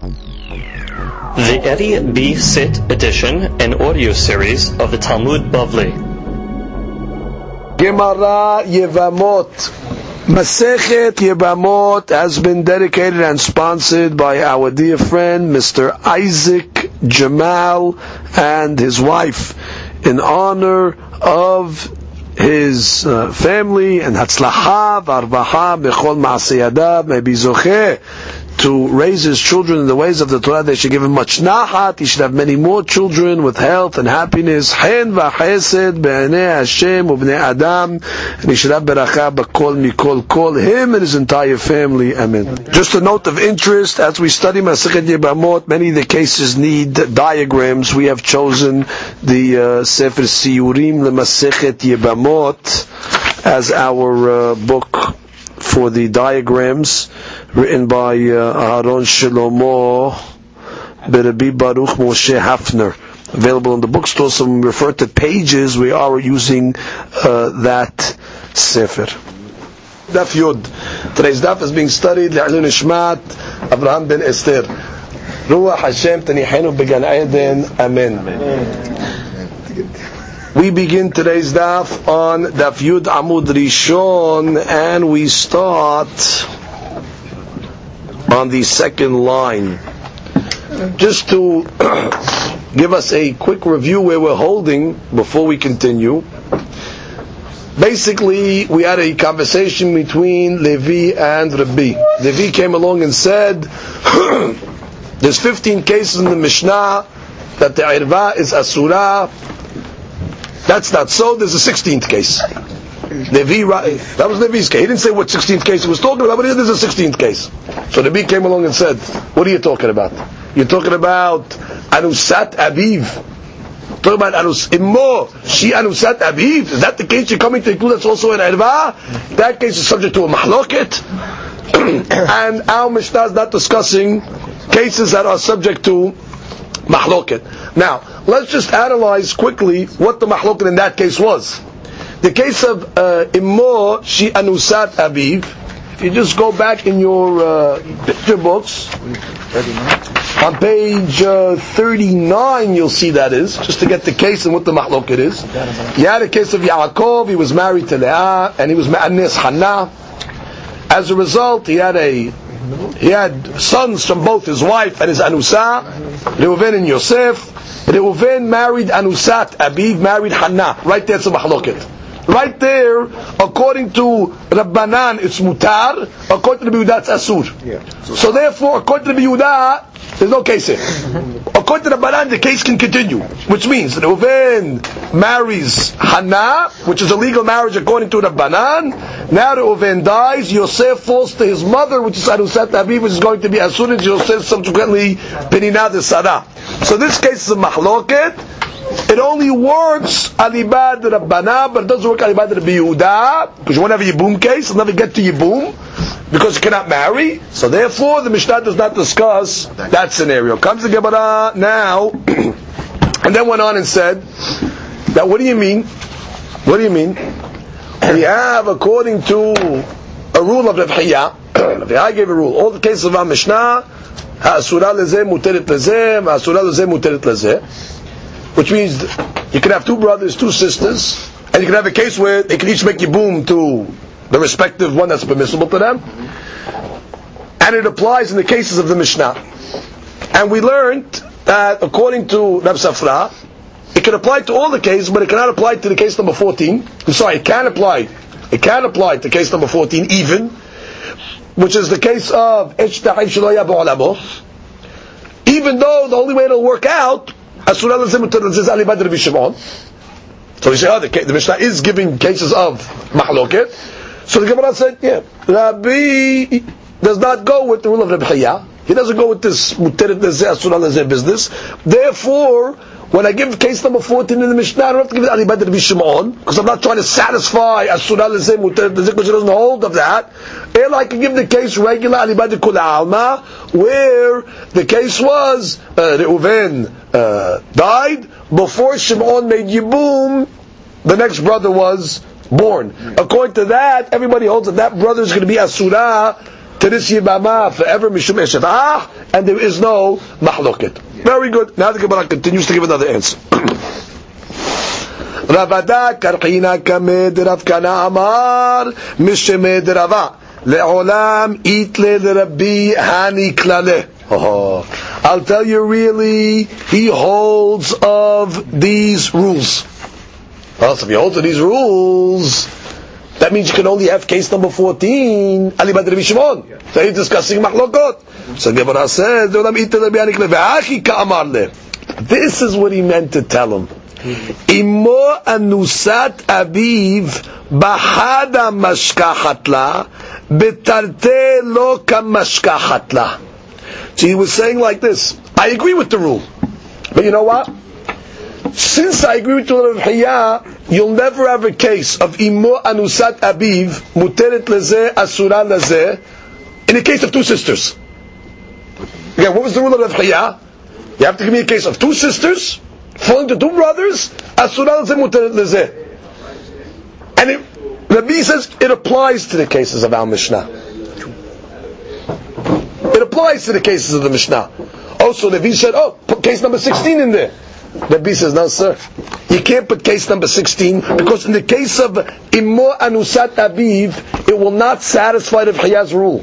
The Eddie B. Sit edition and audio series of the Talmud Bavli. Gemara Yevamot. Masechet Yevamot has been dedicated and sponsored by our dear friend Mr. Isaac Jamal and his wife in honor of his uh, family and Hatzlacha Varvaha Bechol Maasiyadav may to raise his children in the ways of the Torah. They should give him much nahat. He should have many more children with health and happiness. Hen v'chesed Hashem u'bnei Adam. And he should have beracha b'kol mikol kol. Him and his entire family. Amen. Just a note of interest, as we study Masechet Yebamot, many of the cases need diagrams. We have chosen the uh, Sefer Siyurim Masechet Yebamot as our uh, book for the diagrams written by uh, Aaron Shlomo Berabi Baruch Moshe Hafner. Available in the bookstore. So when we refer to pages, we are using uh, that sefer. Daf Yud. Today's daf is being studied. Le'alun Ishmat Abraham ben Esther. Ruach Hashem tanihenu began Eden. Amen. We begin today's daf on Daf Yud Amud Rishon, and we start on the second line. Just to give us a quick review where we're holding before we continue. Basically, we had a conversation between Levi and Rabbi. Levi came along and said, "There's 15 cases in the Mishnah that the irva is asura." That's not so. There's a 16th case. Levi, that was Nevi's case. He didn't say what 16th case he was talking about, but there's a 16th case. So Levi came along and said, "What are you talking about? You're talking about Anusat Aviv." Talking about Anus Immo, she Anusat Aviv. Is that the case you're coming to include? That's also in Irva. That case is subject to a mahloket, and our Mishnah is not discussing cases that are subject to mahloket. Now, let's just analyze quickly what the mahloket in that case was. The case of uh, Immo, she anusat aviv. If you just go back in your uh, picture books, on page uh, 39 you'll see that is, just to get the case and what the mahloket is. You had a case of Yaakov, he was married to Leah, and he was Ma'anis Hannah. As a result, he had a he had sons from both his wife and his anusa, Reuven and Yosef. Reuven married Anusat, Abiv married Hannah. Right there, it's a mahloket. Right there, according to Rabbanan, it's mutar. According to Rabbi Yehuda, it's asur. Yeah. So therefore, according to Rabbi Yehuda, there's no case here. According to Rabbanan, the case can continue. Which means Reuven marries Hannah, which is a legal marriage according to Rabbanan. Now Reuven dies, Yosef falls to his mother, which is Anusat Aviv, which is going to be as soon as Yosef subsequently Penina de Sarah. So this case is a mahloket. It only works alibad Rabbana, but it doesn't work alibad Rabbi Yehuda, because you won't have a Yibum case, you'll never get to Yibum, because you cannot marry. So therefore, the Mishnah does not discuss that scenario. Comes the Gemara now, and then went on and said, that what do you mean? What do you mean? We have, according to a rule of Rav Hiya, Rav Hiya gave a rule, all the cases of our Mishnah, האסורה לזה מותרת לזה, והאסורה לזה מותרת לזה. Which means you can have two brothers, two sisters, and you can have a case where they can each make yibum to the respective one that's permissible to them. And it applies in the cases of the Mishnah. And we learned that according to Rab Safra, it can apply to all the cases, but it cannot apply to the case number 14. I'm sorry, it can apply. It can apply to case number 14 even, which is the case of. Even though the only way it'll work out, Asura is Ali Badr Shimon. So we say, oh, the, the Mishnah is giving cases of mahloket. So the Gemara said, yeah, Rabbi does not go with the rule of Rabbi. He doesn't go with this muteret asura lezeh business. Therefore, when I give case number 14 in the Mishnah, I don't have to give it Ali Badr Shimon, because I'm not trying to satisfy asura lezeh, because he doesn't hold of that. And I can give the case regular Ali Kul Alma, where the case was, uh, Reuven uh, died, before Shimon made Yibum, the next brother was born. According to that, everybody holds that that brother is going to be Asura to this Yibama forever Mishum Eshevah, and there is no Mahloket. Very good. Now the Gemara continues to give another answer. רבדה קרחינה כמד רב כנה אמר משמד רבה לעולם איתלה לרבי הני כללה I'll tell you really, he holds of these rules. Well, if he holds of these rules, that means you can only have case number 14, Ali Badr Shimon. So he's discussing machlokot. So Gemara says, This is what he meant to tell him. Imo anusat aviv bahada mashkahatla, betarte lo kamashkahatla. So he was saying like this, I agree with the rule, but you know what? Since I agree with the rule of Hiyah, you'll never have a case of imo anusat abiv, muteret leze, asura leze, in a case of two sisters. Again, what was the rule of Hiyah? You have to give me a case of two sisters, falling to two brothers, asura leze, muteret. And it, Rabbi says it applies to the cases of our Mishnah. Applies to the cases of the Mishnah. Also, the Levi said, oh, put case number 16 in there. Rabbi says, no, sir. You can't put case number 16 because in the case of Immo Anusat Abiv, it will not satisfy the Chiya's rule.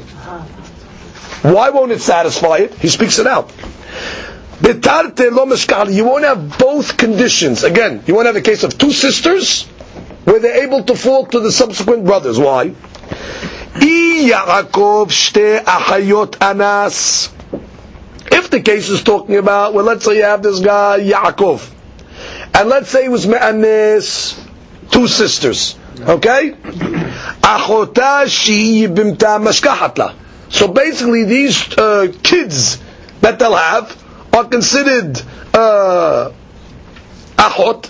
Why won't it satisfy it? He speaks it out. You won't have both conditions. Again, you won't have a case of two sisters where they're able to fall to the subsequent brothers. Why? Anas. If the case is talking about, well, let's say you have this guy, Yaakov, and let's say he was Me'anis, two sisters, okay? Achota bimta mashkahatla. So basically, these uh, kids that they'll have are considered uh,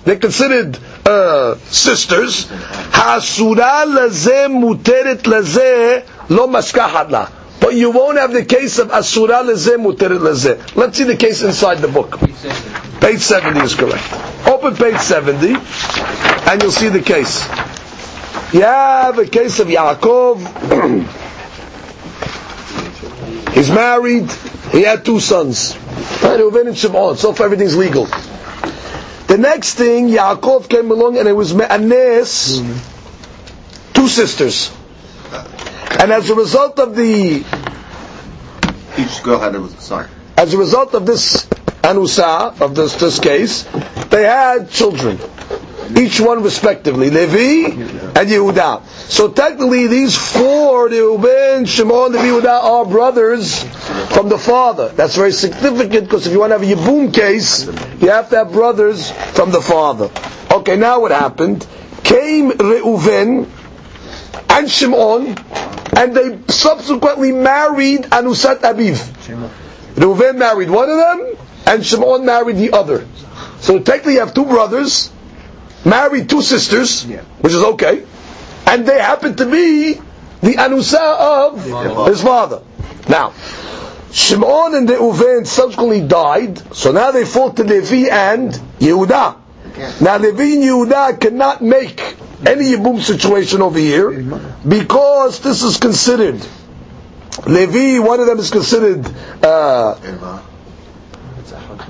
they're considered uh, sisters, hasura laze muteret laze lo maskahat la. But you won't have the case of asura laze muteret laze. Let's see the case inside the book. Page 70 is correct. Open page 70 and you'll see the case. You have a case of Yaakov. He's married. He had two sons. Reuven and Shimon. So far everything's legal. The next thing, Yaakov came along and it was Me'anes, two sisters. And as a result of the... Each girl had a son. As a result of this anusa, of this, this case, they had children. Each one respectively, Levi and Yehuda. So technically these four, Reuben, Shimon, and Yehuda, are brothers from the father. That's very significant because if you want to have a Yibum case, you have to have brothers from the father. Okay, now what happened? Came Reuven and Shimon, and they subsequently married Anusat Abiv. Reuven married one of them, and Shimon married the other. So technically you have two brothers, married two sisters, which is okay, and they happen to be the Anusa of his father. Now, Shimon and Reuven subsequently died, so now they fall to Levi and Yehuda. Now Levi and Yehuda cannot make any Yibum situation over here because this is considered Levi, one of them is considered uh,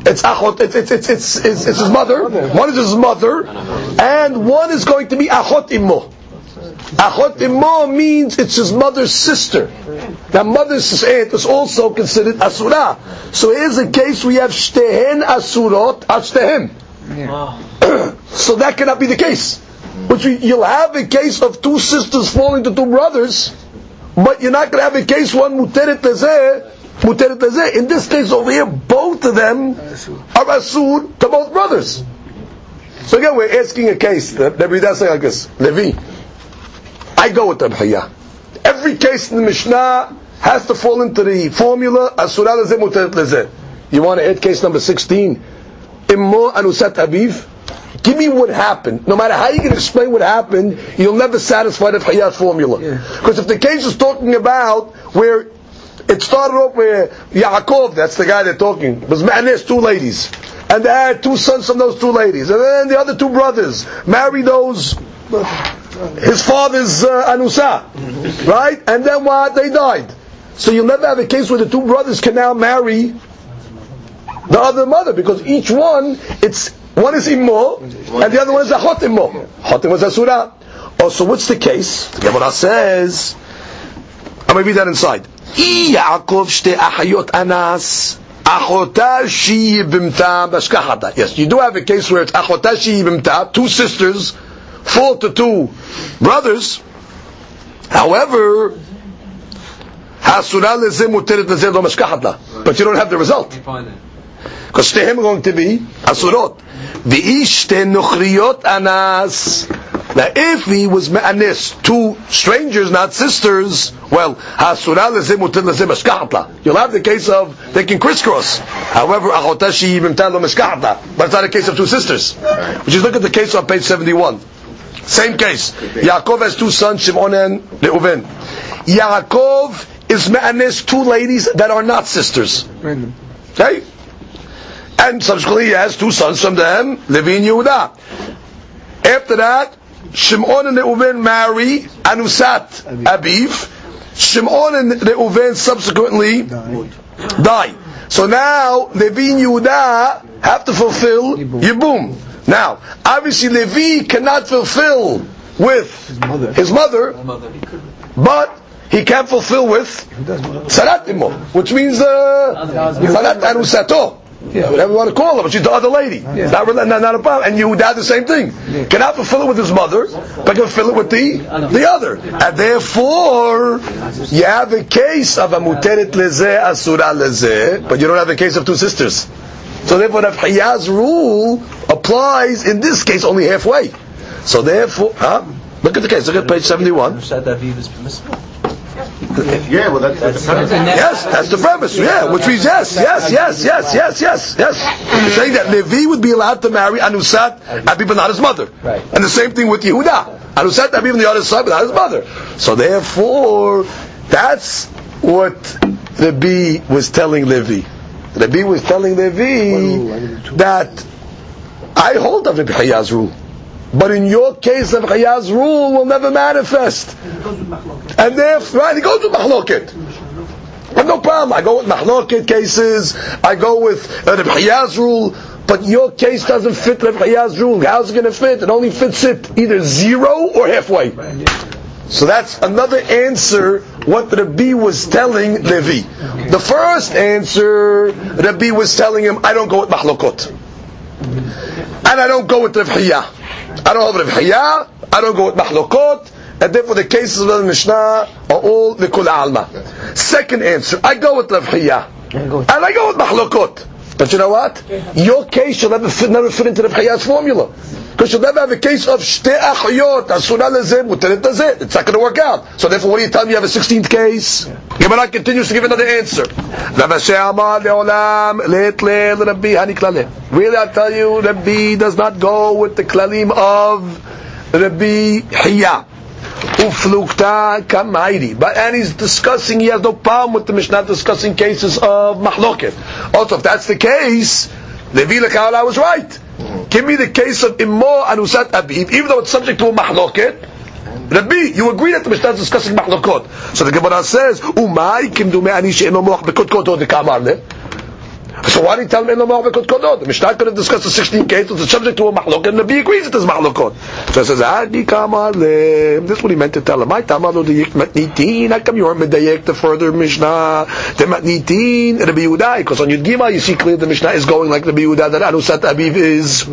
it's achot, it's, it's, it's, it's, it's, it's his mother, one is his mother, and one is going to be achot immo. Achot imo means it's his mother's sister. That mother's aunt eh, is also considered asura. So here's a case we have shtehen asurot ashtehem. so that cannot be the case. Which you'll have a case of two sisters falling to two brothers, but you're not going to have a case one muteret lezeh, muteret lezeh. In this case over here, both of them are asur to both brothers. So again, we're asking a case that Rabbi saying like this, Levi. I go with Rabbi Every case in the Mishnah has to fall into the formula asura lezeh muteret lezeh. You want to add case number 16? Immo anusat aviv? Give me what happened. No matter how you can explain what happened, you'll never satisfy the Hayat formula. Because yeah. if the case is talking about where it started off where Yaakov, that's the guy they're talking, was there's two ladies. And they had two sons from those two ladies. And then the other two brothers married those his father's uh, anusa, right? And then what? They died. So you'll never have a case where the two brothers can now marry the other mother because each one, it's one is immo and the other one is a hot immo. Hot immo is asura. Oh, so what's the case? The Gemara says, I'm going to read that inside. "I Yaakov shte ahayot anas. Achota shi bimta bashkahata. Yes, you do have a case where it's achota shi bimta, two sisters, fall to two brothers. However, hasura leze muteret leze lo mashkahata. But you don't have the result. Because שתיהם are going to be אסורות. ואיש שתי נוכריות אנס. Now if he was me'anis, two strangers, not sisters, well, hasura leze mutin leze mashkahata. You'll have the case of they can crisscross. However, achota shi bimta lo mashkahata. But it's not a case of two sisters. Which is look at the case on page 71. Same case. Yaakov has two sons, Shimon and Reuven. Yaakov is me'anis two ladies that are not sisters. Okay? And subsequently he has two sons from them, Levi and Yehuda. After that, Shimon and Reuven marry Anusat Abiv. Shimon and Reuven subsequently die. So now Levi and Yehuda have to fulfill Yibum. Now, obviously Levi cannot fulfill with his mother, but he can fulfill with Sarat Imo, which means uh, Sarat Anusato. Yeah, whatever you want to call her, but she's the other lady. It's Not, not, not a problem. And Yehuda the same thing. Cannot fulfill it with his mother, but can fulfill it with the the other. And therefore, you have a case of a muteret lezeh asura lezeh, but you don't have a case of two sisters. So therefore, the Hiya's rule applies in this case only halfway. So therefore, huh? Look at the case. Look at page seventy-one. Said Aviv is permissible. Yeah, well, that's, that's, that's Yes, that's the premise. Yeah, which means yes, yes, yes, yes, yes, yes, yes. You're saying that Levi would be allowed to marry Anusat Abib, but not his mother. Right. And the same thing with Yehuda. Anusat Abib on the other side, but not his mother. So therefore, that's what Rabbi was telling Levi. Rabbi was telling Levi that I hold of Rabbi Haya's rule. But in your case, Rabbi Haya's rule will never manifest. And therefore, right, he goes with mahloket. Have no problem. I go with mahloket cases. I go with uh, Haya's rule. But your case doesn't fit Rabbi Haya's rule. How's it going to fit? It only fits it either zero or halfway. So that's another answer what Rabbi was telling Levi. The first answer, Rabbi was telling him, I don't go with mahlokot. And I don't go with Rav Hiya. I don't have Rav Hiya, I don't go with mahlokot, and therefore the cases of the Mishnah are all the kul alma. Second answer, I go with Rav Hiya. And I go with mahlokot. But you know what? Your case shall never fit, never fit into the Hiya's formula. Because you'll never have a case of shte achayot, lezeh. It's not going to work out. So therefore, what do you tell me? You have a 16th case? Gemara continues to give another answer. Really, I tell you, Rabbi does not go with the klalim of Rabbi Hiya. Uflukta kamairi. But and he's discussing, he has no problem with the Mishnah discussing cases of mahloket. Also, if that's the case, Levi Lekala was right. Give me the case of Immo Anusat Abiv, even though it's subject to a mahloket. Rabbi, you agree that the Mishnah is discussing mahlokot. So the Gemara says, Umay kim dume ani she'eno moach bekot dekamar le. So why did he tell him bekot kodot? The Mishnah could have discussed the 16 cases, it's subject to a mahlokot, and Rabbi agrees it is mahlokot. So he says, Adi kamar le. This is what he meant to tell him. I tamar lo diyik matnitin. How come you aren't medayek the further Mishnah? The matnitin, Rabbi Yehuda. Because on Yud Gimel, you see clearly the Mishnah is going like Rabbi Yehuda, that Anusat Abiv is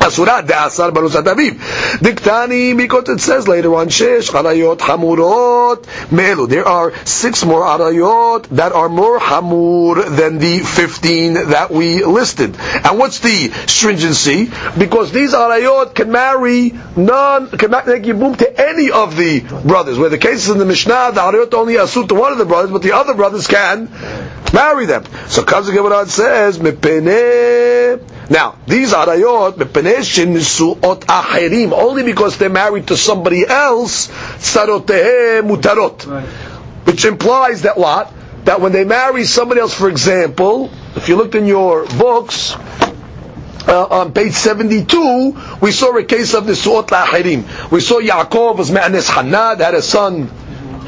Asura de'asar barusat aviv. Diktani because it says later on shesh arayot hamurot melu. There are six more arayot that are more hamur than the that we listed. And what's the stringency? Because these arayot can marry none, can make yibum to any of the brothers. Where the cases in the Mishnah, the arayot only asur to one of the brothers, but the other brothers can marry them. So Kazu Gemara says, "Mepene." Now these arayot mepene shenisuot acherim only because they're married to somebody else. Sarotehe mutarot, which implies that what? That when they marry somebody else, for example, if you looked in your books. Uh, on page 72, we saw a case of the Suot Lahirim. We saw Yaakov was Ma'anis that had a son,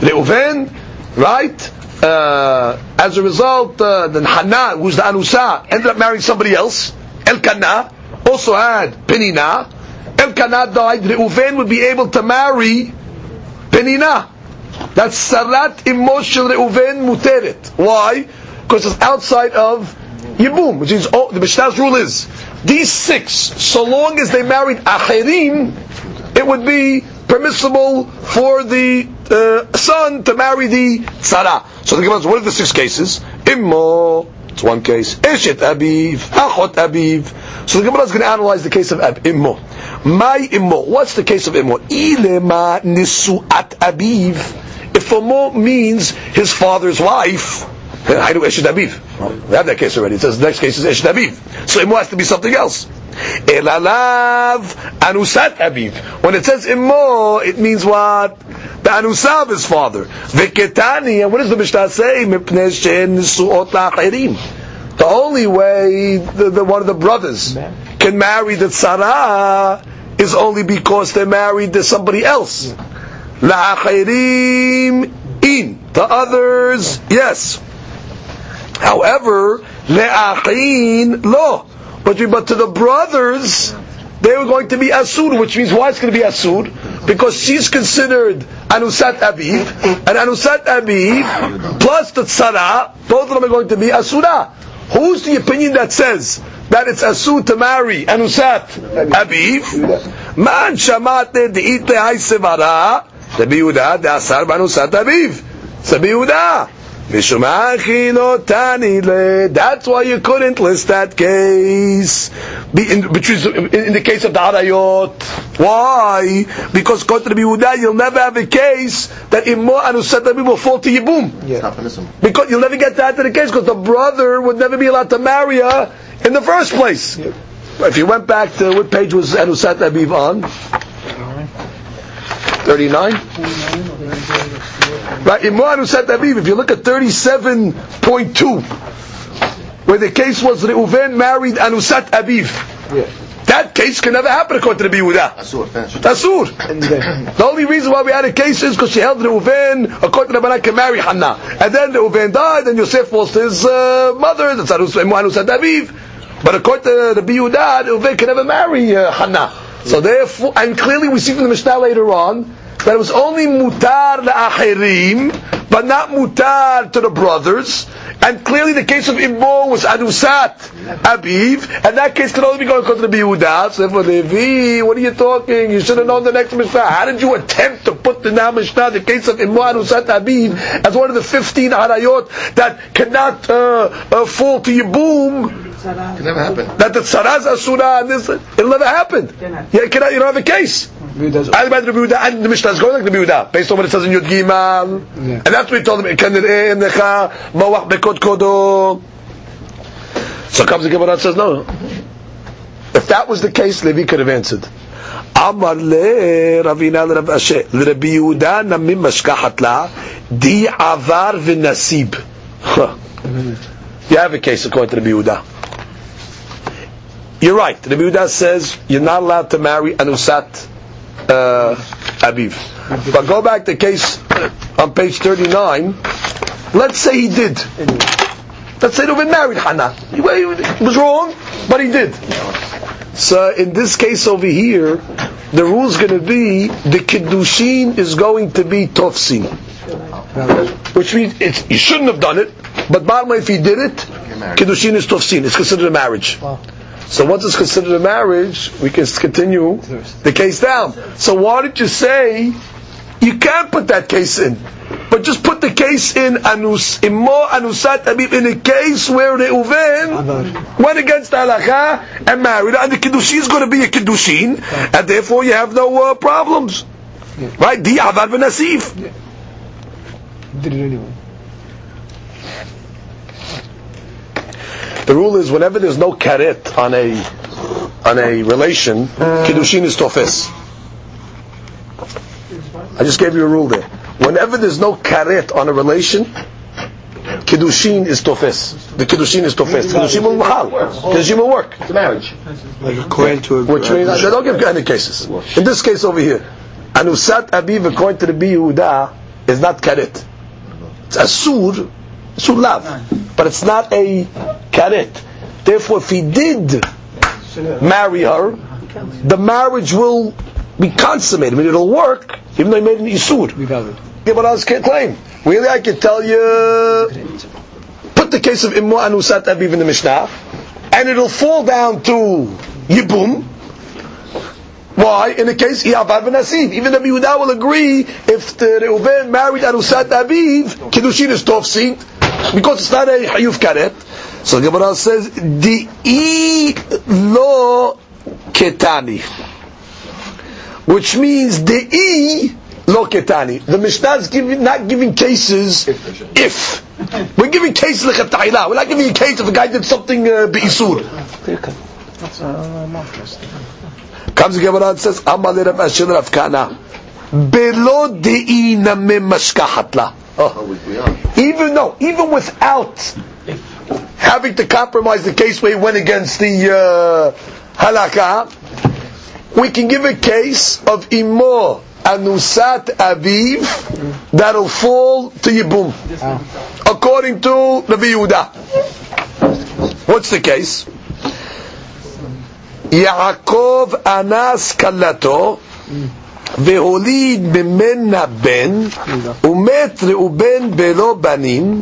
Reuven, right? uh, as a result, uh, then Hannah, who's the Anusa, ended up marrying somebody else. Elkanah also had Penina. Elkanah died. Reuven would be able to marry Penina. That's Sarat Imoshel Reuven Muteret. Why? Because it's outside of Yibum, which is oh, the Mishnah's rule is these six, so long as they married Acherim, it would be permissible for the uh, son to marry the tzara. So the Gemara says, what are the six cases? Immo, it's one case. Eshet abiv, achot abiv. So the Gemara is going to analyze the case of ab, immo. My immo, what's the case of immo? Ilema nisuat abiv. If immo means his father's wife, then I do Eshet Abiv. We have that case already. It says the next case is Eshet Abiv. So Immo has to be something else. Elalav Anusat Abiv. When it says Immo, it means what? The Anusav his father. Veketani, and what does the Mishnah say? The only way the, the, one of the brothers can marry the tzara is only because they're married to somebody else. The others, yes. However, le'achin lo. But, but to the brothers, they were going to be asud, which means why it's going to be asud? Because she's considered anusat abiv, and anusat abiv plus the tzara, both of them are going to be asura. Who's the opinion that says that it's asud to marry anusat abiv? Man shamate le'ay sevara, Rabbi Yehuda de'asar b'anusat abiv. Rabbi Yehuda. That's why you couldn't list that case. In, which is in the case of the Arayot. Why? Because according to Yehuda, you'll never have a case that Immo and Usatabi will fall to Yibum. Yeah. Because you'll never get that to the case because the brother would never be allowed to marry her in the first place. Yeah. If you went back to what page was Anusat Abiv on? 39? Right, Imran who said Aviv, if you look at 37.2, where the case was Reuven married Anusat Aviv. Yeah. That case can never happen according to the Yehuda. Asur. Asur. The only reason why we had a case is because she held Reuven, according to the Rabbanan, can marry Hannah. And then Reuven died, and Yosef was his uh, mother, that's Anusat Aviv. But according to the Yehuda, Reuven can never marry uh, Hannah. So therefore, and clearly we see from the Mishnah later on, that it was only mutar la'achirim, but not mutar to the brothers. And clearly the case of Immo was Anusat Abiv, and that case could only be going to the Yehuda. So for Levi, what are you talking? You should have known the next Mishnah. How did you attempt to put the Nam Mishnah, the case of Immo Anusat Abiv, as one of the 15 harayot that cannot uh, uh, fall to Yibum? Can never happen. That the Tzaraz Asura and this, it'll never happen. Yeah, you, cannot, you don't have a case. And the Mishnah is going like the Yehuda, based on what it says in Yud Gimal. Yeah. And that's what we told so comes the Gemara and says, no. If that was the case, Levi could have answered. Amar le Ravina le Rabbi Yehuda namim la di avar v'nasib. You have a case according to Rabbi Yehuda. You're right. Rabbi Yehuda says you're not allowed to marry anusat uh, aviv. But go back to the case on page 39 Let's say he did. Let's say Reuven married Hannah. He was wrong, but he did. So in this case over here, the rule is going to be the kiddushin is going to be tofsin, which means it's, you shouldn't have done it. But bottom line, if he did it, kiddushin is tofsin. It's considered a marriage. So once it's considered a marriage, we can continue the case down. So why did you say you can't put that case in? But just put the case in anus in more anusat abib in a case where Reuven went against halacha and married, and the kiddushin is going to be a kiddushin, and therefore you have no uh, problems, right? Di avar v'nasif. Did it anyway. The rule is whenever there's no karet on a on a relation, kiddushin is tofes. I just gave you a rule there. Whenever there's no karet on a relation, kiddushin is tofes. The kiddushin is tofes. Kiddushin will mahal. Kiddushin will work. It's a marriage. Like a coin to a Which means they don't give any cases. In this case over here, anusat abiv according to the Yehuda is not karet. It's asur, asur lav, but it's not a karet. Therefore, if he did marry her, the marriage will be consummated. I mean, it'll work, even though he made an isur. Yeah, but was can't claim. Really, I can tell you. Put the case of Immu Anusat Aviv in the Mishnah, and it'll fall down to Yibum. Why? In the case Iyavad ben Asiv. Even the Yehuda will agree if the Reuven married Anusat Aviv, Kiddushin is Tofsi, because it's not a Hayuf Karet. So the Gemara says, Di lo ketani. Which means Di lo ketani. The Mishnah is giving, not giving cases if. We're giving cases like a ta'ila. We're not giving a case if a guy did something uh, be'isur. Comes the Gemara and says, Amal Rav Asher Rav Kana. Belo de'ina mimashkahat la. Oh. Even though, even without having to compromise the case where he went against the uh, halakha, we can give a case of imo anusat aviv that'll fall to yibum, according to Rabbi Yehuda. What's the case? Yaakov anas kalato והוליד ממנה בן, ומת ראובן בלא בנים,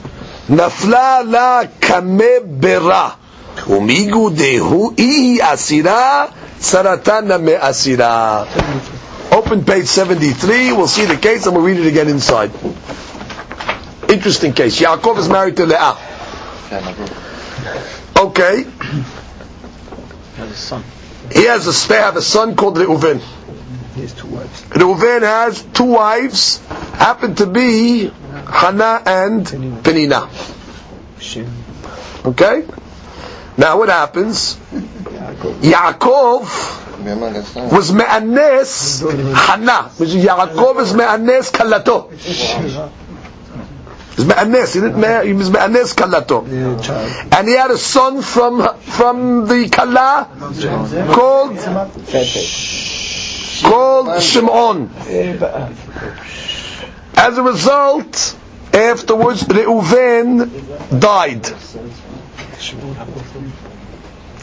נפלה לה קמה ברע, ומיגו דהו היא אסירה, Saratana me'asira. Open page 73, we'll see the case and we'll read it again inside. Interesting case. Yaakov is married to Leah. Okay. He has a son. He has a, they have a son called Reuven. He has two wives. Reuven has two wives, happen to be Hannah and Penina. Okay? Now what happens? Yaakov was me'anes. Which Yaakov is me'anes Kalato. He's me'anes. He, didn't me- he was me'anes Kalato. And he had a son from from the Kala called called Shimon. As a result, afterwards Reuven died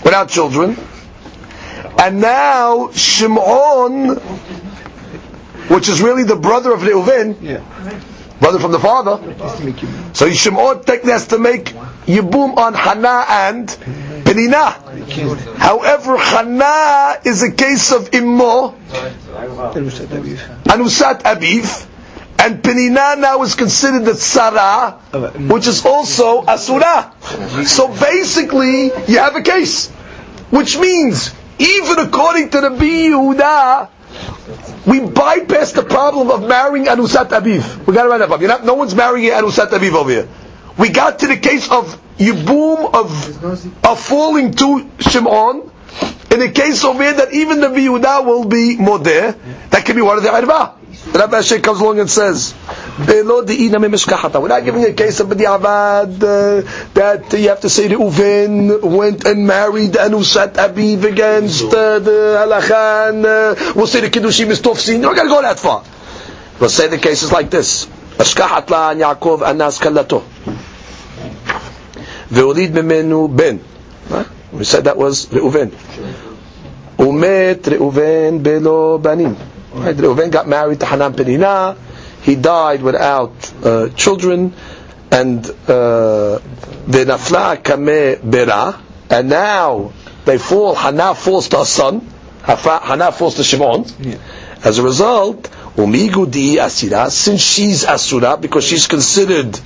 without children. And now Shimon, which is really the brother of Reuven, Yeah. brother from the father, Just to make you. so Shimon technically has to make Yibum on Hannah and Penina. However, Hannah is a case of Immo. Anusat Abiv, and Penina now is considered the Tzara, oh, which is also Asura. So basically, you have a case. Which means, even according to the Yehuda, we bypass the problem of marrying Anusat Abiv. We got write that. You're not, no one's marrying Anusat Abiv over here. We got to the case of Yibum of, of falling to Shimon. In the case over here that even the Yehuda will be modeh, that can be one of the Arba. Rabbi Shek comes along and says. We're not giving a case of b'di'avad uh, that you have to say the Uven went and married Anusat Abiv against uh, the halacha, and uh, we'll say the Kiddushim is tofsin. We're not going to go that far. We'll say the cases like this: Ashkahat la an Yaakov anas kalato, ve'olid memenu ben. We said that was Reuven. Umet Reuven belo banim. Right, Reuven got married to Hanan Penina. He died without uh, children, and uh, the nafla kame bera, and now they fall. Hannah falls to her son. Hannah falls to Shimon. As a result, umigu di asira, since she's asura because she's considered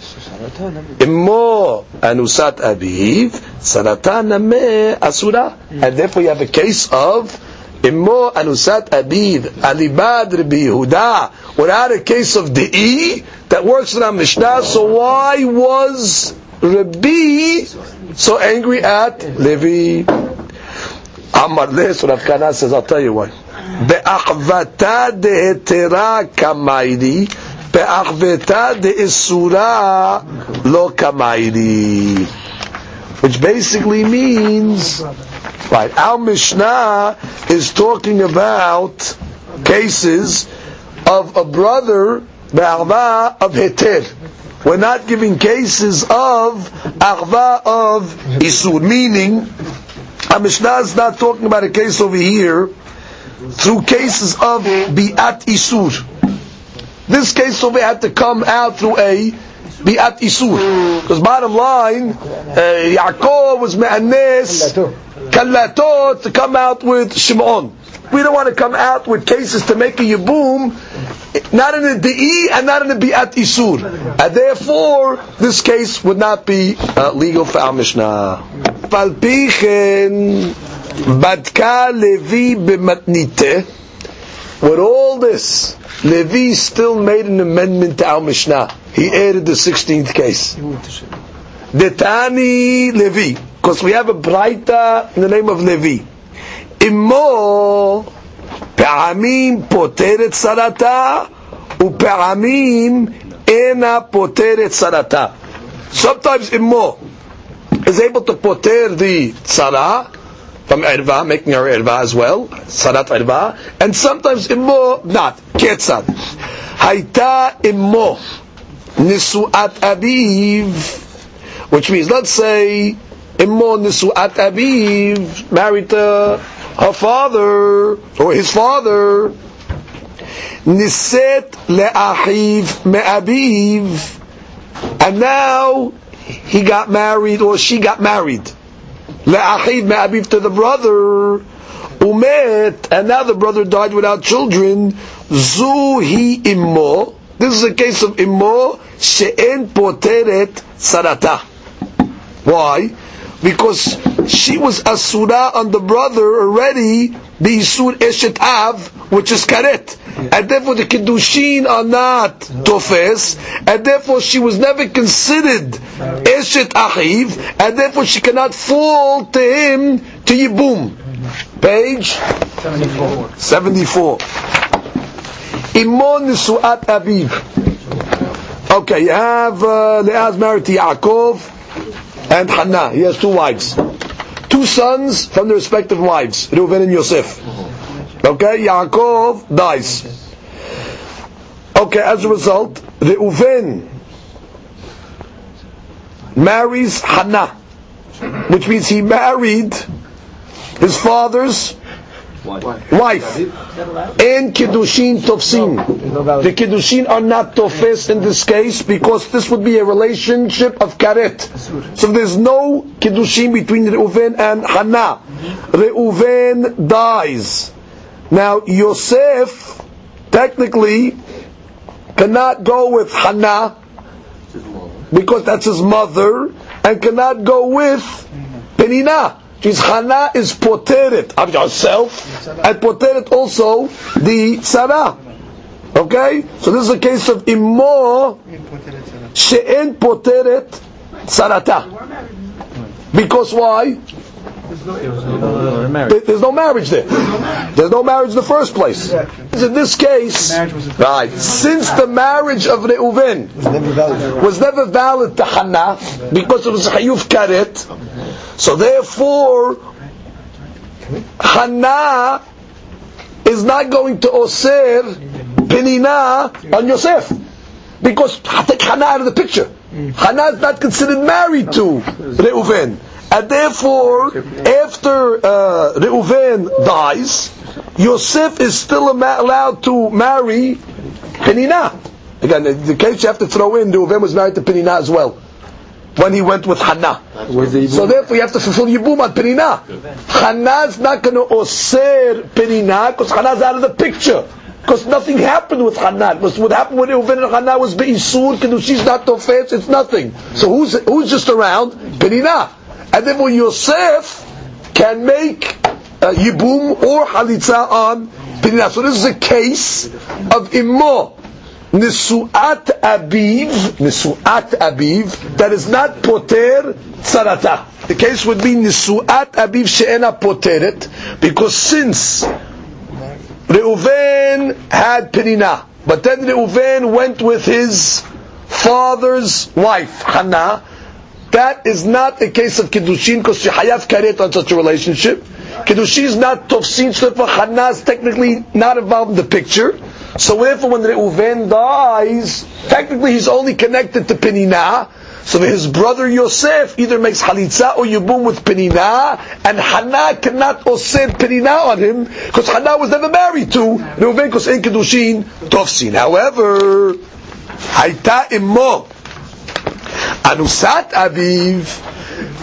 Immo anusat abiv, sarataname asura. Hmm. And therefore you have a case of Immo anusat abiv, alibad Rabbi Yehuda, without a case of De'i, that works in our Mishnah, so why was Rabbi so angry at Levi? Amar so Rav Kana says, I'll tell you why. Be'achvata de'etera kamayri, lo. Which basically means, right, our Mishnah is talking about cases of a brother, be'arva, of heter. We're not giving cases of achva of isur, meaning our Mishnah is not talking about a case over here through cases of bi'at isur. This case over had to come out through a bi'at isur. Because bottom line, uh, Yaakov was me'anes kallatot to come out with Shimon. We don't want to come out with cases to make a yibum, not in a di'i and not in a bi'at isur. And therefore, this case would not be uh, legal for our Mishnah. Falpichen badka levi b'matnite. With all this, Levi still made an amendment to our Mishnah. He added the 16th case. Detani Levi. Because we have a Braita in the name of Levi. Immo פעמים פותרת צרתה ופעמים אינה פותרת צרתה. Sometimes Immo is able to poter the tzara from erva, making her erva as well, sarat erva, and sometimes immo not, ketzad. Haita immo nisuat aviv, which means, let's say, immo nisuat aviv, married to her father, or his father, niset le'ahiv me'aviv, and now he got married, or she got married. Le'achiv me'abiv to the brother, umet, and now the brother died without children, zu hi immo, this is a case of immo, she'en poteret sarata. Why? Because she was asura on the brother already, the isur eshet av, which is karet. And therefore the kiddushin are not tofes, and therefore she was never considered eshet achiv, and therefore she cannot fall to him to yibum. Page 74. 74. Imon nisuat aviv. Okay, you have uh, Leah's married to Yaakov and Hannah. He has two wives. Two sons from the respective wives, Reuven and Yosef. Okay, Yaakov dies. Okay, as a result, Reuven marries Hannah, which means he married his father's wife. And Kiddushin Tofsin. The Kiddushin are not Tofes in this case because this would be a relationship of Karet. So there's no Kiddushin between Reuven and Hannah. Reuven dies. Now Yosef technically cannot go with Hannah because that's his mother and cannot go with Penina. His Hannah is poteret of herself and poteret also the Sarah. Okay? So this is a case of immo she'en poteret sarata. Because why? There- There's no marriage there. There's no marriage in the first place. In this case, right, since the marriage of Reuven was never valid to Hannah because it was Hayuf Karet, so therefore Hannah is not going to Oser Penina on Yosef because take Hannah out of the picture. Hannah is not considered married to Reuven. And therefore, after uh, Reuven dies, Yosef is still allowed to marry Penina. Again, the case you have to throw in, Reuven was married to Penina as well, when he went with Hannah. So therefore you have to fulfill Yibum on Penina. Hannah's not going to osir Penina, because Hannah's out of the picture. Because nothing happened with Hannah. Because what happened with Reuven and Hannah was Be'isur, Kedushi's not Tofetz, it's nothing. So who's, who's just around? Penina. And then therefore Yosef can make uh, Yibum or Halitza on Penina. So this is a case of Immo. Nisuat Abiv, Nisuat Abiv, that is not Poter Tzarata. The case would be Nisuat Abiv She'ena Poteret, because since Reuven had Penina, but then Reuven went with his father's wife, Hannah, that is not a case of Kiddushin because she hayav karet on such a relationship. Kiddushin is not tofsin, so Hannah is technically not involved in the picture. So therefore, when Reuven dies, technically he's only connected to Penina. So his brother Yosef either makes halitza or yibum with Penina, and Hannah cannot osir Penina on him because Hannah was never married to Reuven because in kedushin tofsin. However, hayta immo anusat aviv.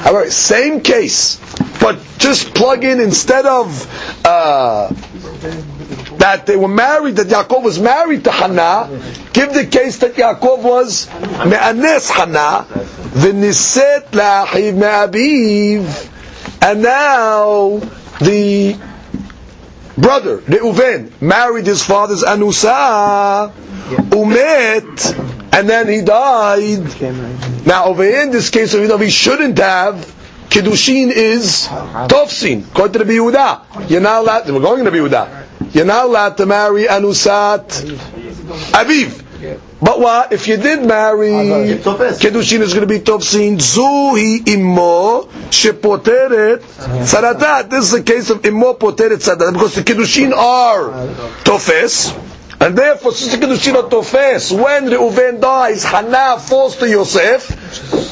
However, same case, but just plug in instead of. Uh, that they were married, that Yaakov was married to Hannah, give the case that Yaakov was me'anes Hannah, v'niset lachiv me'abiv, and now the brother, Reuven, married his father's Anusa, umet, and then he died. Now over in this case, even know, he shouldn't have, Kiddushin is Tofsin, according to the Yehuda. You're not allowed, we're going to Yehuda. You're not allowed to marry Anusat Aviv. But what if you did marry Kedushin is going to be Tofsin Zuhi Immo Shepoteret Saratat. This is a case of Immo Poteret Saratat because the Kedushin are Tofes. And therefore, since the Kedushin are Tofes, when Reuven dies, Hannah falls to Yosef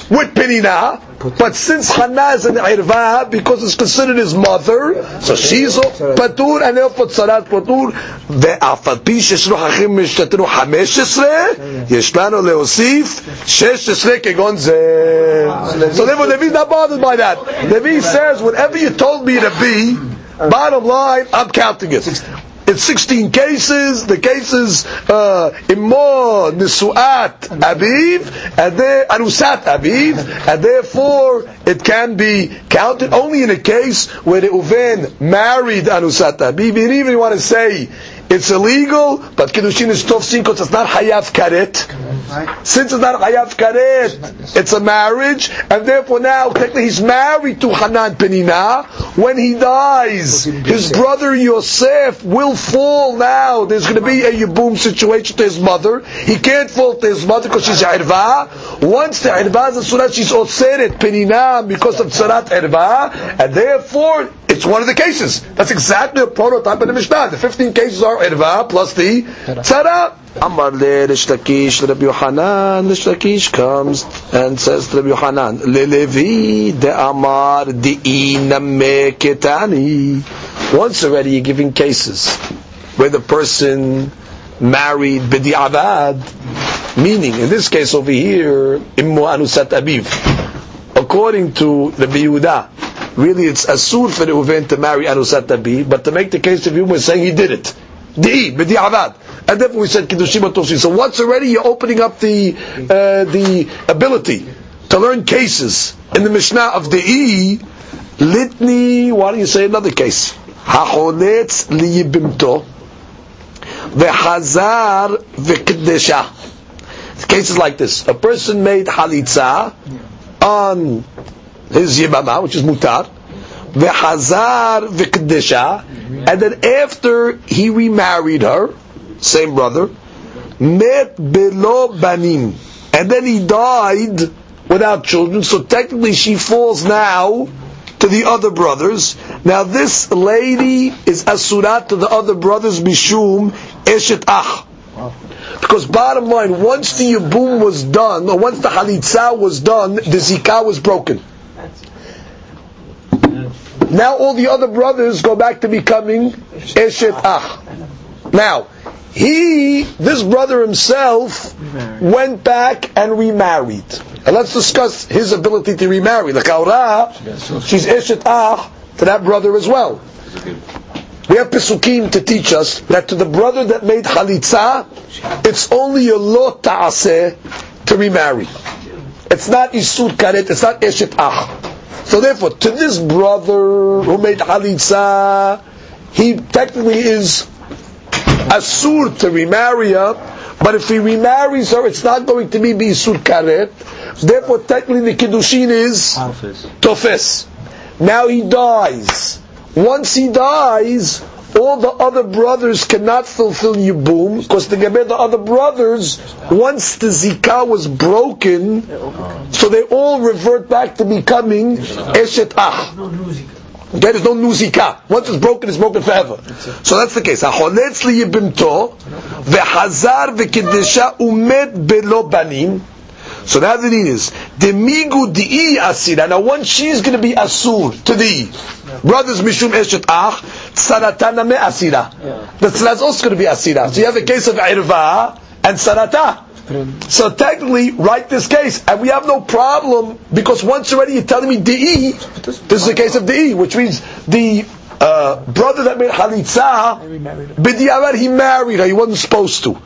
with Penina. But since Hannah is an irva, because it's considered his mother, so she's patur, and therefore tzarat patur, ואף על פי שיש לו אחים משתתנו חמש עשרה, יש לנו להוסיף שש עשרה כגון זה. So therefore Levi's not bothered by that. Levi says, whatever you told me to be, bottom line, I'm counting it. It's 16 cases. The cases uh, immo nisuat aviv and anusat aviv, and therefore it can be counted only in a case where the Reuven married anusat aviv. And even you want to say it's illegal, but kiddushin is tofsin because it's not hayav karet. Since it's not hayav karet, it's a marriage, and therefore now technically he's married to Hanan Penina. When he dies, his brother Yosef will fall now. There's going to be a yibum situation to his mother. He can't fall to his mother because she's irva. Once the irva is a surah, she's oseret Penina because of tzarat irva, and therefore it's one of the cases. That's exactly a prototype of the Mishnah. The 15 cases are irva plus the tzara. Amar le Rish Lakish, Rabbi Yohanan, Rish Lakish comes and says to Rabbi Yohanan, Le Levi de Amar de ketani. Once already you're giving cases where the person married b'di'avad, meaning in this case over here, immu anusat abiv. According to the Yehuda, really it's asur for the Reuven to marry anusat abiv, but to make the case of we're saying he did it. Di, b'di'avad. And therefore we said Kiddushin Tofsin. So once already you're opening up the uh, the ability to learn cases in the Mishnah of the E, Litni, why don't you say another case? Ha'choletz liyibimto v'chazar v'kdesha. The case is like this. A person made halitza on his yibama, which is mutar, v'chazar v'kdesha, and then after he remarried her, same brother, met belo banim, and then he died without children. So technically, she falls now to the other brothers. Now this lady is asurat to the other brothers mishum eshet ach. Because bottom line, once the yibum was done, or once the halitza was done, the zikah was broken. Now all the other brothers go back to becoming eshet ach. Now, he, this brother himself, went back and remarried. And let's discuss his ability to remarry. The Kaura, she's Eshet Ah to that brother as well. We have Pesukim to teach us that to the brother that made Chalitza, it's only a lot ta'aseh to remarry. It's not Isur Karet, it's not Eshet Ah. So therefore, to this brother who made Chalitza, he technically is asur to remarry her, but if he remarries her, it's not going to be bisur karet. Therefore, technically, the kiddushin is tofes. Now he dies. Once he dies, all the other brothers cannot fulfill Yibum, because the the other brothers, once the Zikah was broken, so they all revert back to becoming Eshet Ah. There's no nuzika. Once it's broken, it's broken forever. So that's the case. Liyibimto belo banim. So now the thing is demigu di'i asira. Now once she's going to be asur to thee, brothers mishum eshet ach tsaratana me asira. The tzarat's also going to be asira. So you have a case of irva and sarata. So technically, write this case, and we have no problem because once already you're telling me di, this is a case of de, which means the uh, brother that made halitza, b'diavad he married her, he wasn't supposed to.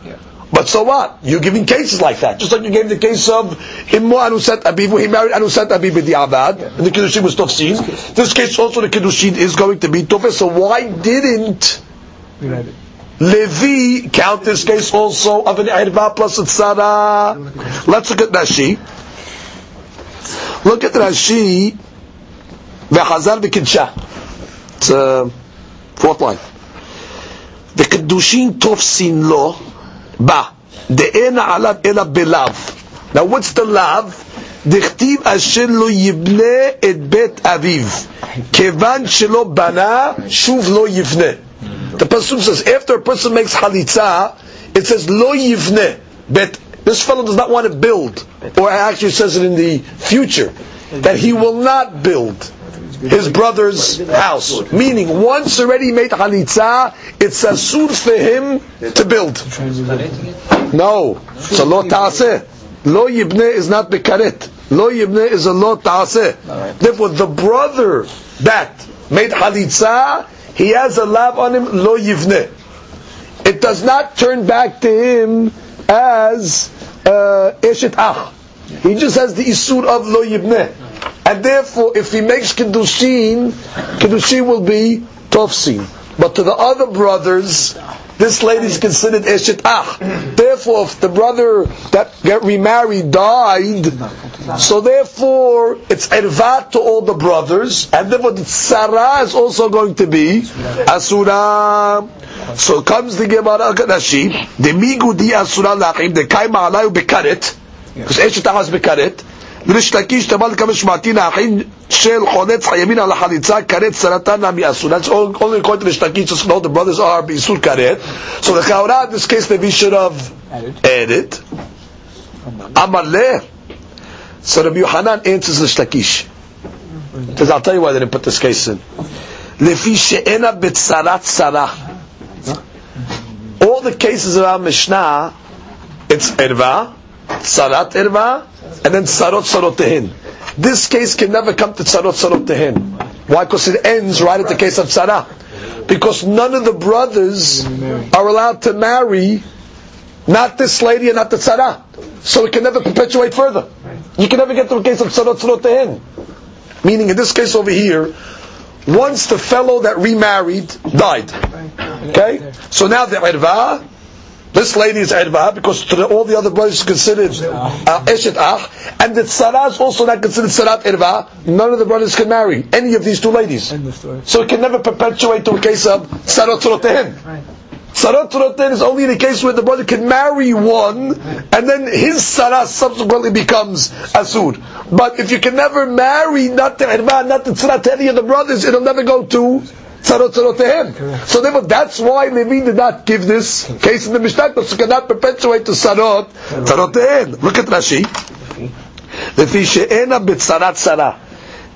But so what? You're giving cases like that, just like you gave the case of Immo Anusat where he married Anusat Abiv b'diavad, and the kiddushin was tofsin. This case also the kiddushin is going to be tofes. So why didn't Levi count this case also of an irva plus a tzara. Let's look at Rashi. Look at Rashi. V'chazar v'kidsha. It's uh, fourth line. The kedushin tofsin lo ba de'ena alav ela belav. Now what's the lav? דכתיב אשר לא יבנה את בית אביו, כיוון שלא בנה, שוב לא יבנה. The pasuk says after a person makes halitza, it says lo yivne. But this fellow does not want to build, or actually says it in the future that he will not build his brother's house. Meaning, once already made halitza, it's a asur for him to build. No, so lo ta'aseh. Lo yibne is not bekaret. Lo yibne is a lo ta'aseh. Therefore, the brother that made halitza, he has a lav on him, lo yivne. It does not turn back to him as uh, ach. He just has the isur of lo yibne. And therefore, if he makes kiddushin, kiddushin will be tofsin. But to the other brothers, this lady is considered eshet ach. Therefore, if the brother that got remarried died, so therefore it's ervat to all the brothers, and therefore the tzara is also going to be asura. So comes the Gemara Rashi, the migu di asura lachim, the kaima alayu bekaret, because eshet ach is bekaret. ריש לקיש תבל כמה שמעתין Shel Chonetz Chayamin Al Halitza Karet Saratan Nami Asur. That's only according to the Shtakit. Just know the brothers are Bisur Karet. So the Chaura in this case Levi should have added. Amar Leh. So Rabbi Yohanan answers the Shtakish. Because I'll tell you why they didn't put this case in. Lefi she'ena betzarat sarah. All the cases of our Mishnah, it's erva, tzarat erva, and then sarot sarotehin. This case can never come to sarot sarotehen. Why? Because it ends right at the case of tzara. Because none of the brothers are allowed to marry not this lady and not the tzara. So it can never perpetuate further. You can never get to a case of sarot sarotehen. Meaning in this case over here, once the fellow that remarried died. Okay? So now the irva, this lady is erva because all the other brothers considered uh, eshet ach, and the tzara is also not considered tzarat erva. None of the brothers can marry any of these two ladies, so it can never perpetuate to a case of tzarot tzorotehem. Tzarot tzorotehem is only in a case where the brother can marry one, and then his tzara subsequently becomes asur. But if you can never marry not the erva, not the tzara to any of the brothers, it'll never go to tzarot tzorotehem. So therefore, that's why Levi did not give this case in the Mishnah, because it cannot perpetuate to tzarot tzorotehem. Look at Rashi. לפי שאינה בצרת צרה.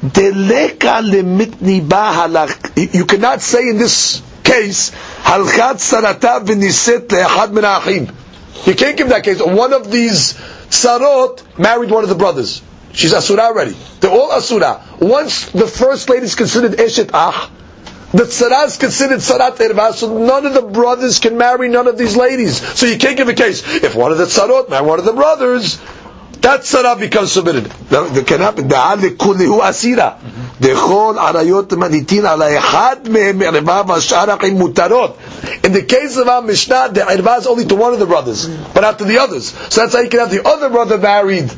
דלקה לmitniba halach. You cannot say in this case, הלכת צרתה ונישאת לאחד מן האחים. You can't give that case. One of these sarot married one of the brothers. She's asura already. They're all asura. Once the first lady is considered eshet ach, the tzara is considered tzarat erva, so none of the brothers can marry none of these ladies. So you can't give a case. If one of the tzarot marry one of the brothers, that tzara becomes submitted. That can happen. דעה לכולהו אסירה. דכל עריות מניתין על האחד מהם ערווה והשאר אחים מותרות. In the case of our Mishnah, the ערווה is only to one of the brothers, but not to the others. So that's how you can have the other brother married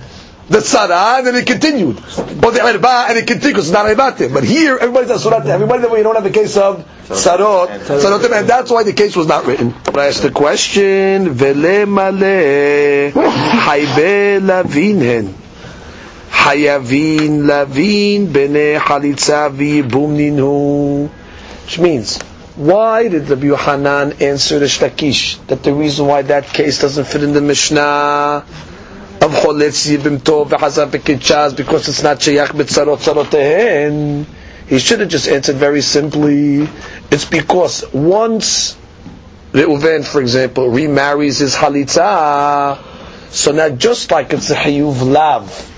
the tzara, and then it continued. Or the irba, and it continued, it's not irbatim. But here, everybody's asurat. Everybody that you don't have the case of sarot, sarotim, and that's why the case was not written. But I asked the question, vele male, haybe lavinhen. hayavin lavin bene chalitza v'yibum. Which means, why did Rabbi Yohanan answer the Shlakish that the reason why that case doesn't fit in the Mishnah of Yevamot because it's not Sheyach b'tzarot tzarotehen? He should have just answered very simply. It's because once Reuven, for example, remarries his Halitza, so now just like it's a Hayuv Lav,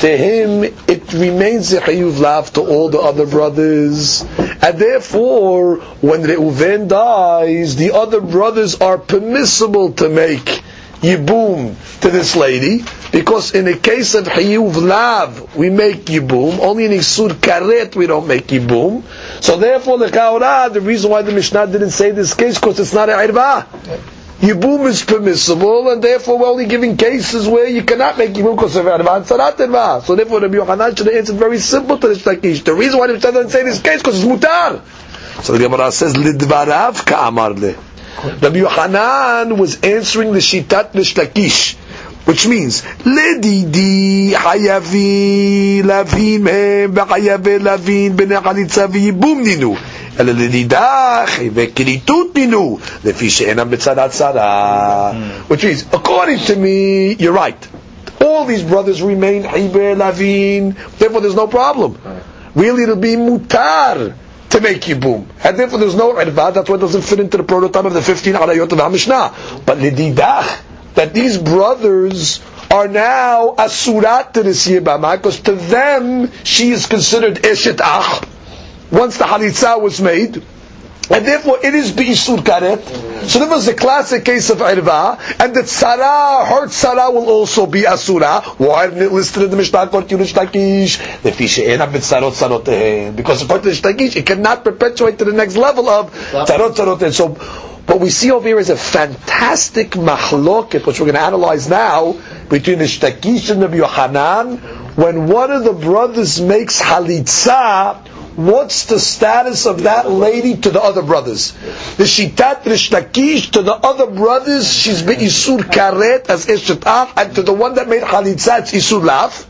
to him it remains a Hayuv Lav to all the other brothers. And therefore, when Reuven dies, the other brothers are permissible to make Yibum to this lady, because in the case of Hayuv Lav, we make Yibum, only in Isur Karet we don't make Yibum. So therefore, the Kaurah, the reason why the Mishnah didn't say this case, because it's not a Irba. Yibum is permissible, and therefore we're only giving cases where you cannot make Yibum because of and Sarat Irba. So therefore, Rabbi Yochanan should have answered very simple to this Takish. The reason why the Mishnah doesn't say this case, because it's Mutar. So the Gemara says, Lidvarav ka'amar le. Rabbi Yochanan was answering the Shitat Nishlakish, which means, Ledidi hayavi lavin mehem v'hayavi lavin b'nei chalitza v'yibum ninu. אלא לנידח וכריתות נינו, לפי שאינם בצדת צרה. Which means, according to me, you're right. All these brothers remain Iber Lavin, therefore there's no problem. Really, it'll be mutar to make Yibum. And therefore there's no Irva, that's why it doesn't fit into the prototype of the 15 Arayot of HaMishnah. But Lididach, that these brothers are now asurat to this Yibama, because to them, she is considered Eshet Ach, once the Halitza was made, and therefore it is Be'isur Karet. So there was a classic case of Irva, and the Tzara, her Tzara will also be Asura. Why isn't it listed in the Mishnah according to tzarotehen. Because according to Shtakish, it cannot perpetuate to the next level of Tzarot tzarotehen. So what we see over here is a fantastic mahloket, which we're going to analyze now, between the Shtakish and the Yohanan, when one of the brothers makes Halitza, what's the status of that lady to the other brothers? The Shitat Rishtakish to the other brothers, she's Isur Karet as Eshet and to the one that made Chalitza, it's Isur Lav.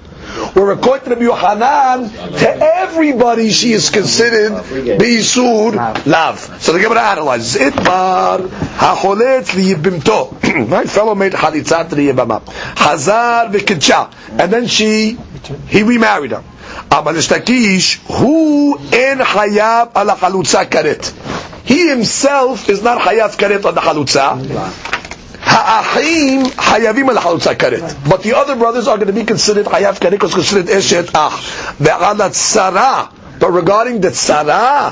Where according to Rabbi Yohanan, to everybody she is considered Isur Lav. So the Gemara analyzes it. Itmar Hacholet liyibimto. My fellow made to the Hazar v'kidcha. And then she, he remarried her. אבל השתקיש הוא אין חייב על החלוצה כרת. He himself is not חייב כרת על החלוצה. האחים חייבים על החלוצה כרת. But the other brothers are going to be considered חייב כרת because considered אשת אח. ועל הצרה, but regarding the צרה,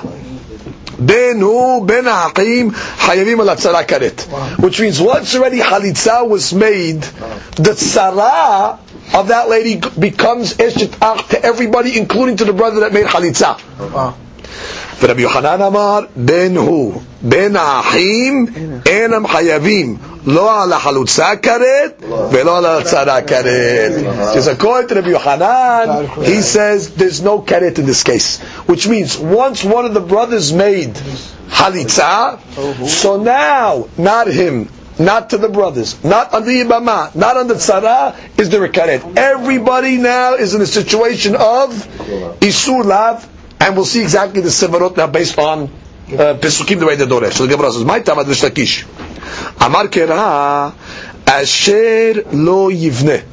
Benu ben Haqim Hayavim al Karet. Which means once already Halitza was made, the Tzara of that lady becomes Eshet Ach to everybody, including to the brother that made Halitza. ורבי יוחנן אמר, בין הוא, בין האחים, אינם חייבים, לא על החלוצה כרת, ולא על הצרה כרת. Because according to Rabbi Yohanan, he says there's no keret in this case. Which means, once one of the brothers made halitza, so now, not him, not to the brothers, not on the Ibama, not on the Tzara, is there a karet. Everybody now is in a situation of Isur Lav, and we'll see exactly the Sevarot now based on uh, Pesukim the way the Doresh. So the Gemara says, My Tavad Rishtakish. Amar Kera, Asher lo yivne.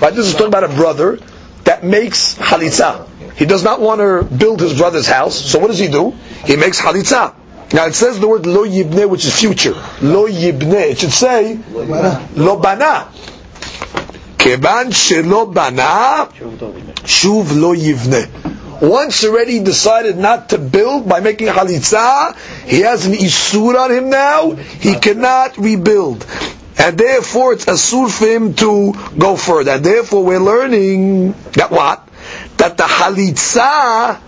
Right, this is talking about a brother that makes halitza. He does not want to build his brother's house, so what does he do? He makes halitza. Now it says the word lo yibne, which is future. Lo yibne. It should say lo bana. Kevan shelo bana, shuv lo yivne. Once already decided not to build by making halitza, he has an isur on him now. He cannot rebuild. And therefore it's asur for him to go further. And therefore we're learning that what? That the halitza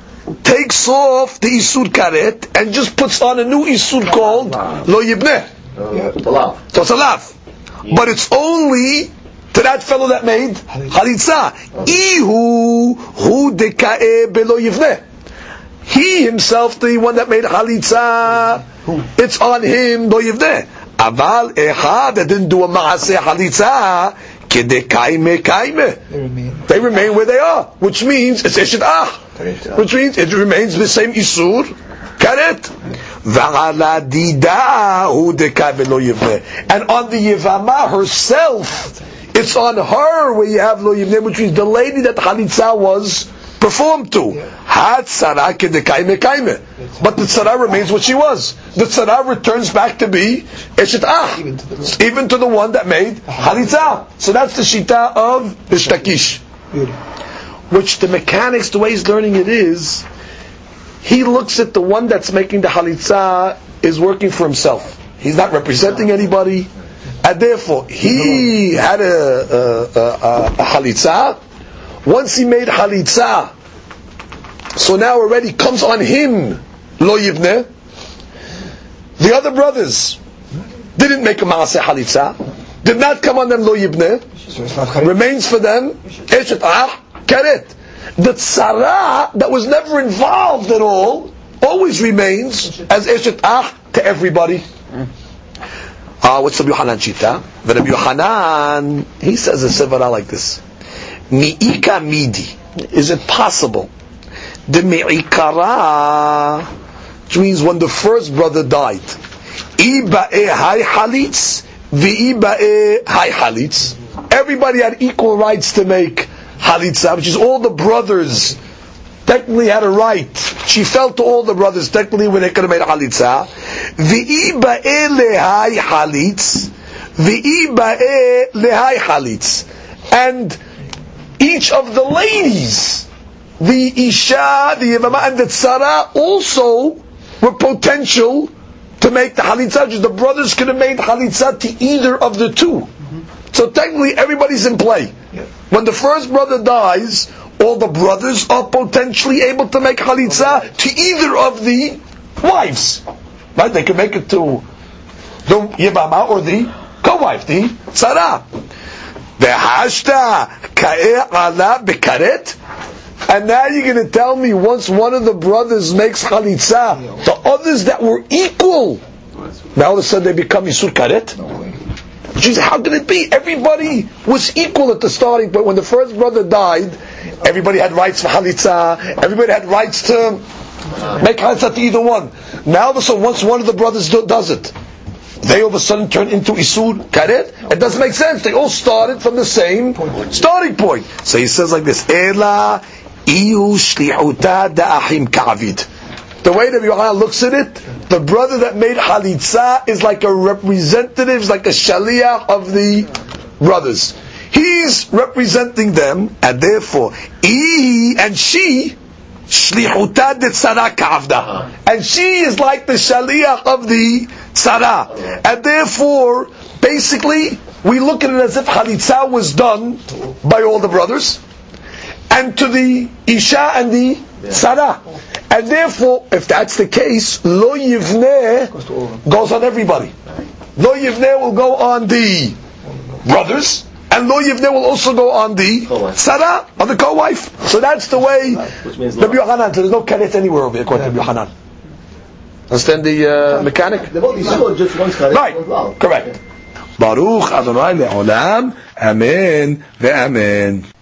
takes off the Isur Karet and just puts on a new Isur called Lo Yibneh. So it's a lav. But it's only to that fellow that made Halitza. Ihu hu deka'e belo Yibneh. He himself, the one that made Halitza, it's on him, Lo Yibneh. Aval echad that didn't do a maaseh halitza Kedekaime kaime. They remain. Where they are, which means it's Eshet Ah. Which means it remains the same Isur. Karet. V'ala dida hu dekai v'lo yivneh. And on the Yivama herself, it's on her where you have lo yivneh, which means the lady that Chalitza was performed to. Had tzara kedekaime kaime. But the tzara remains what she was. The tzara returns back to be Eshet Ah. Even to the- Even to the one that made Chalitza. So that's the Shita of Ishtakish which the mechanics, the way he's learning it is, he looks at the one that's making the halitza is working for himself. He's not representing anybody, and therefore he had a, a, a, a, halitza. Once he made halitza, so now already comes on him lo yivne. The other brothers didn't make a maaseh halitza, did not come on them lo yibne it's not Karet. remains for them Eshet Ah Karet. The tzara that was never involved at all always remains as Eshet Ah to everybody. Ah, what's Rabbi Yohanan Shita? The Rabbi Yohanan, he says a sevara like this. Mi'ika midi. Is it possible? The mi'ikara, which means when the first brother died, Iba'e hai halitz, v'iba'e hai halitz. Everybody had equal rights to make halitza, which is all the brothers technically had a right. She felt to all the brothers technically when they could have made halitza. V'iba'e lehai halitz, lehai halitz. And each of the ladies, the Isha, the Yavama, and the Tzara also were potential to make the Halitza. Just the brothers could have made Halitza to either of the two. Mm-hmm. So technically everybody's in play. When the first brother dies, all the brothers are potentially able to make Halitza to either of the wives. Right? They can make it to the Yavama or the co-wife, the Tzara. V'hashta ka'e ala bekaret. And now you're going to tell me once one of the brothers makes chalitza, the others that were equal, now all of a sudden they become isur karet? Jeez, how can it be? Everybody was equal at the starting point. When the first brother died, everybody had rights for chalitza, everybody had rights to make chalitza to either one. Now sudden, once one of the brothers do, does it, they all of a sudden turn into Isur Karet. It doesn't make sense. They all started from the same starting point. So he says like this, Ela iyu shlihuta da'ahim ka'avid. The way that Yohanan looks at it, the brother that made Halitza is like a representative, is like a shaliach of the brothers. He's representing them, and therefore, he and she, ka'avda. And she is like the shaliach of the tzara. And therefore, basically, we look at it as if Halitza was done by all the brothers, and to the Isha and the Tzara. And therefore, if that's the case, Lo Yivneh goes on everybody. Lo Yivneh will go on the brothers, and Lo Yivneh will also go on the Tzara, on the co-wife. So that's the way Rabbi Yohanan, so there's no karet anywhere over here, according to Rabbi Yohanan. Understand the uh, mechanic? The both just one Kharit. Right, correct. Baruch Adonai le'olam, Amen ve'amen.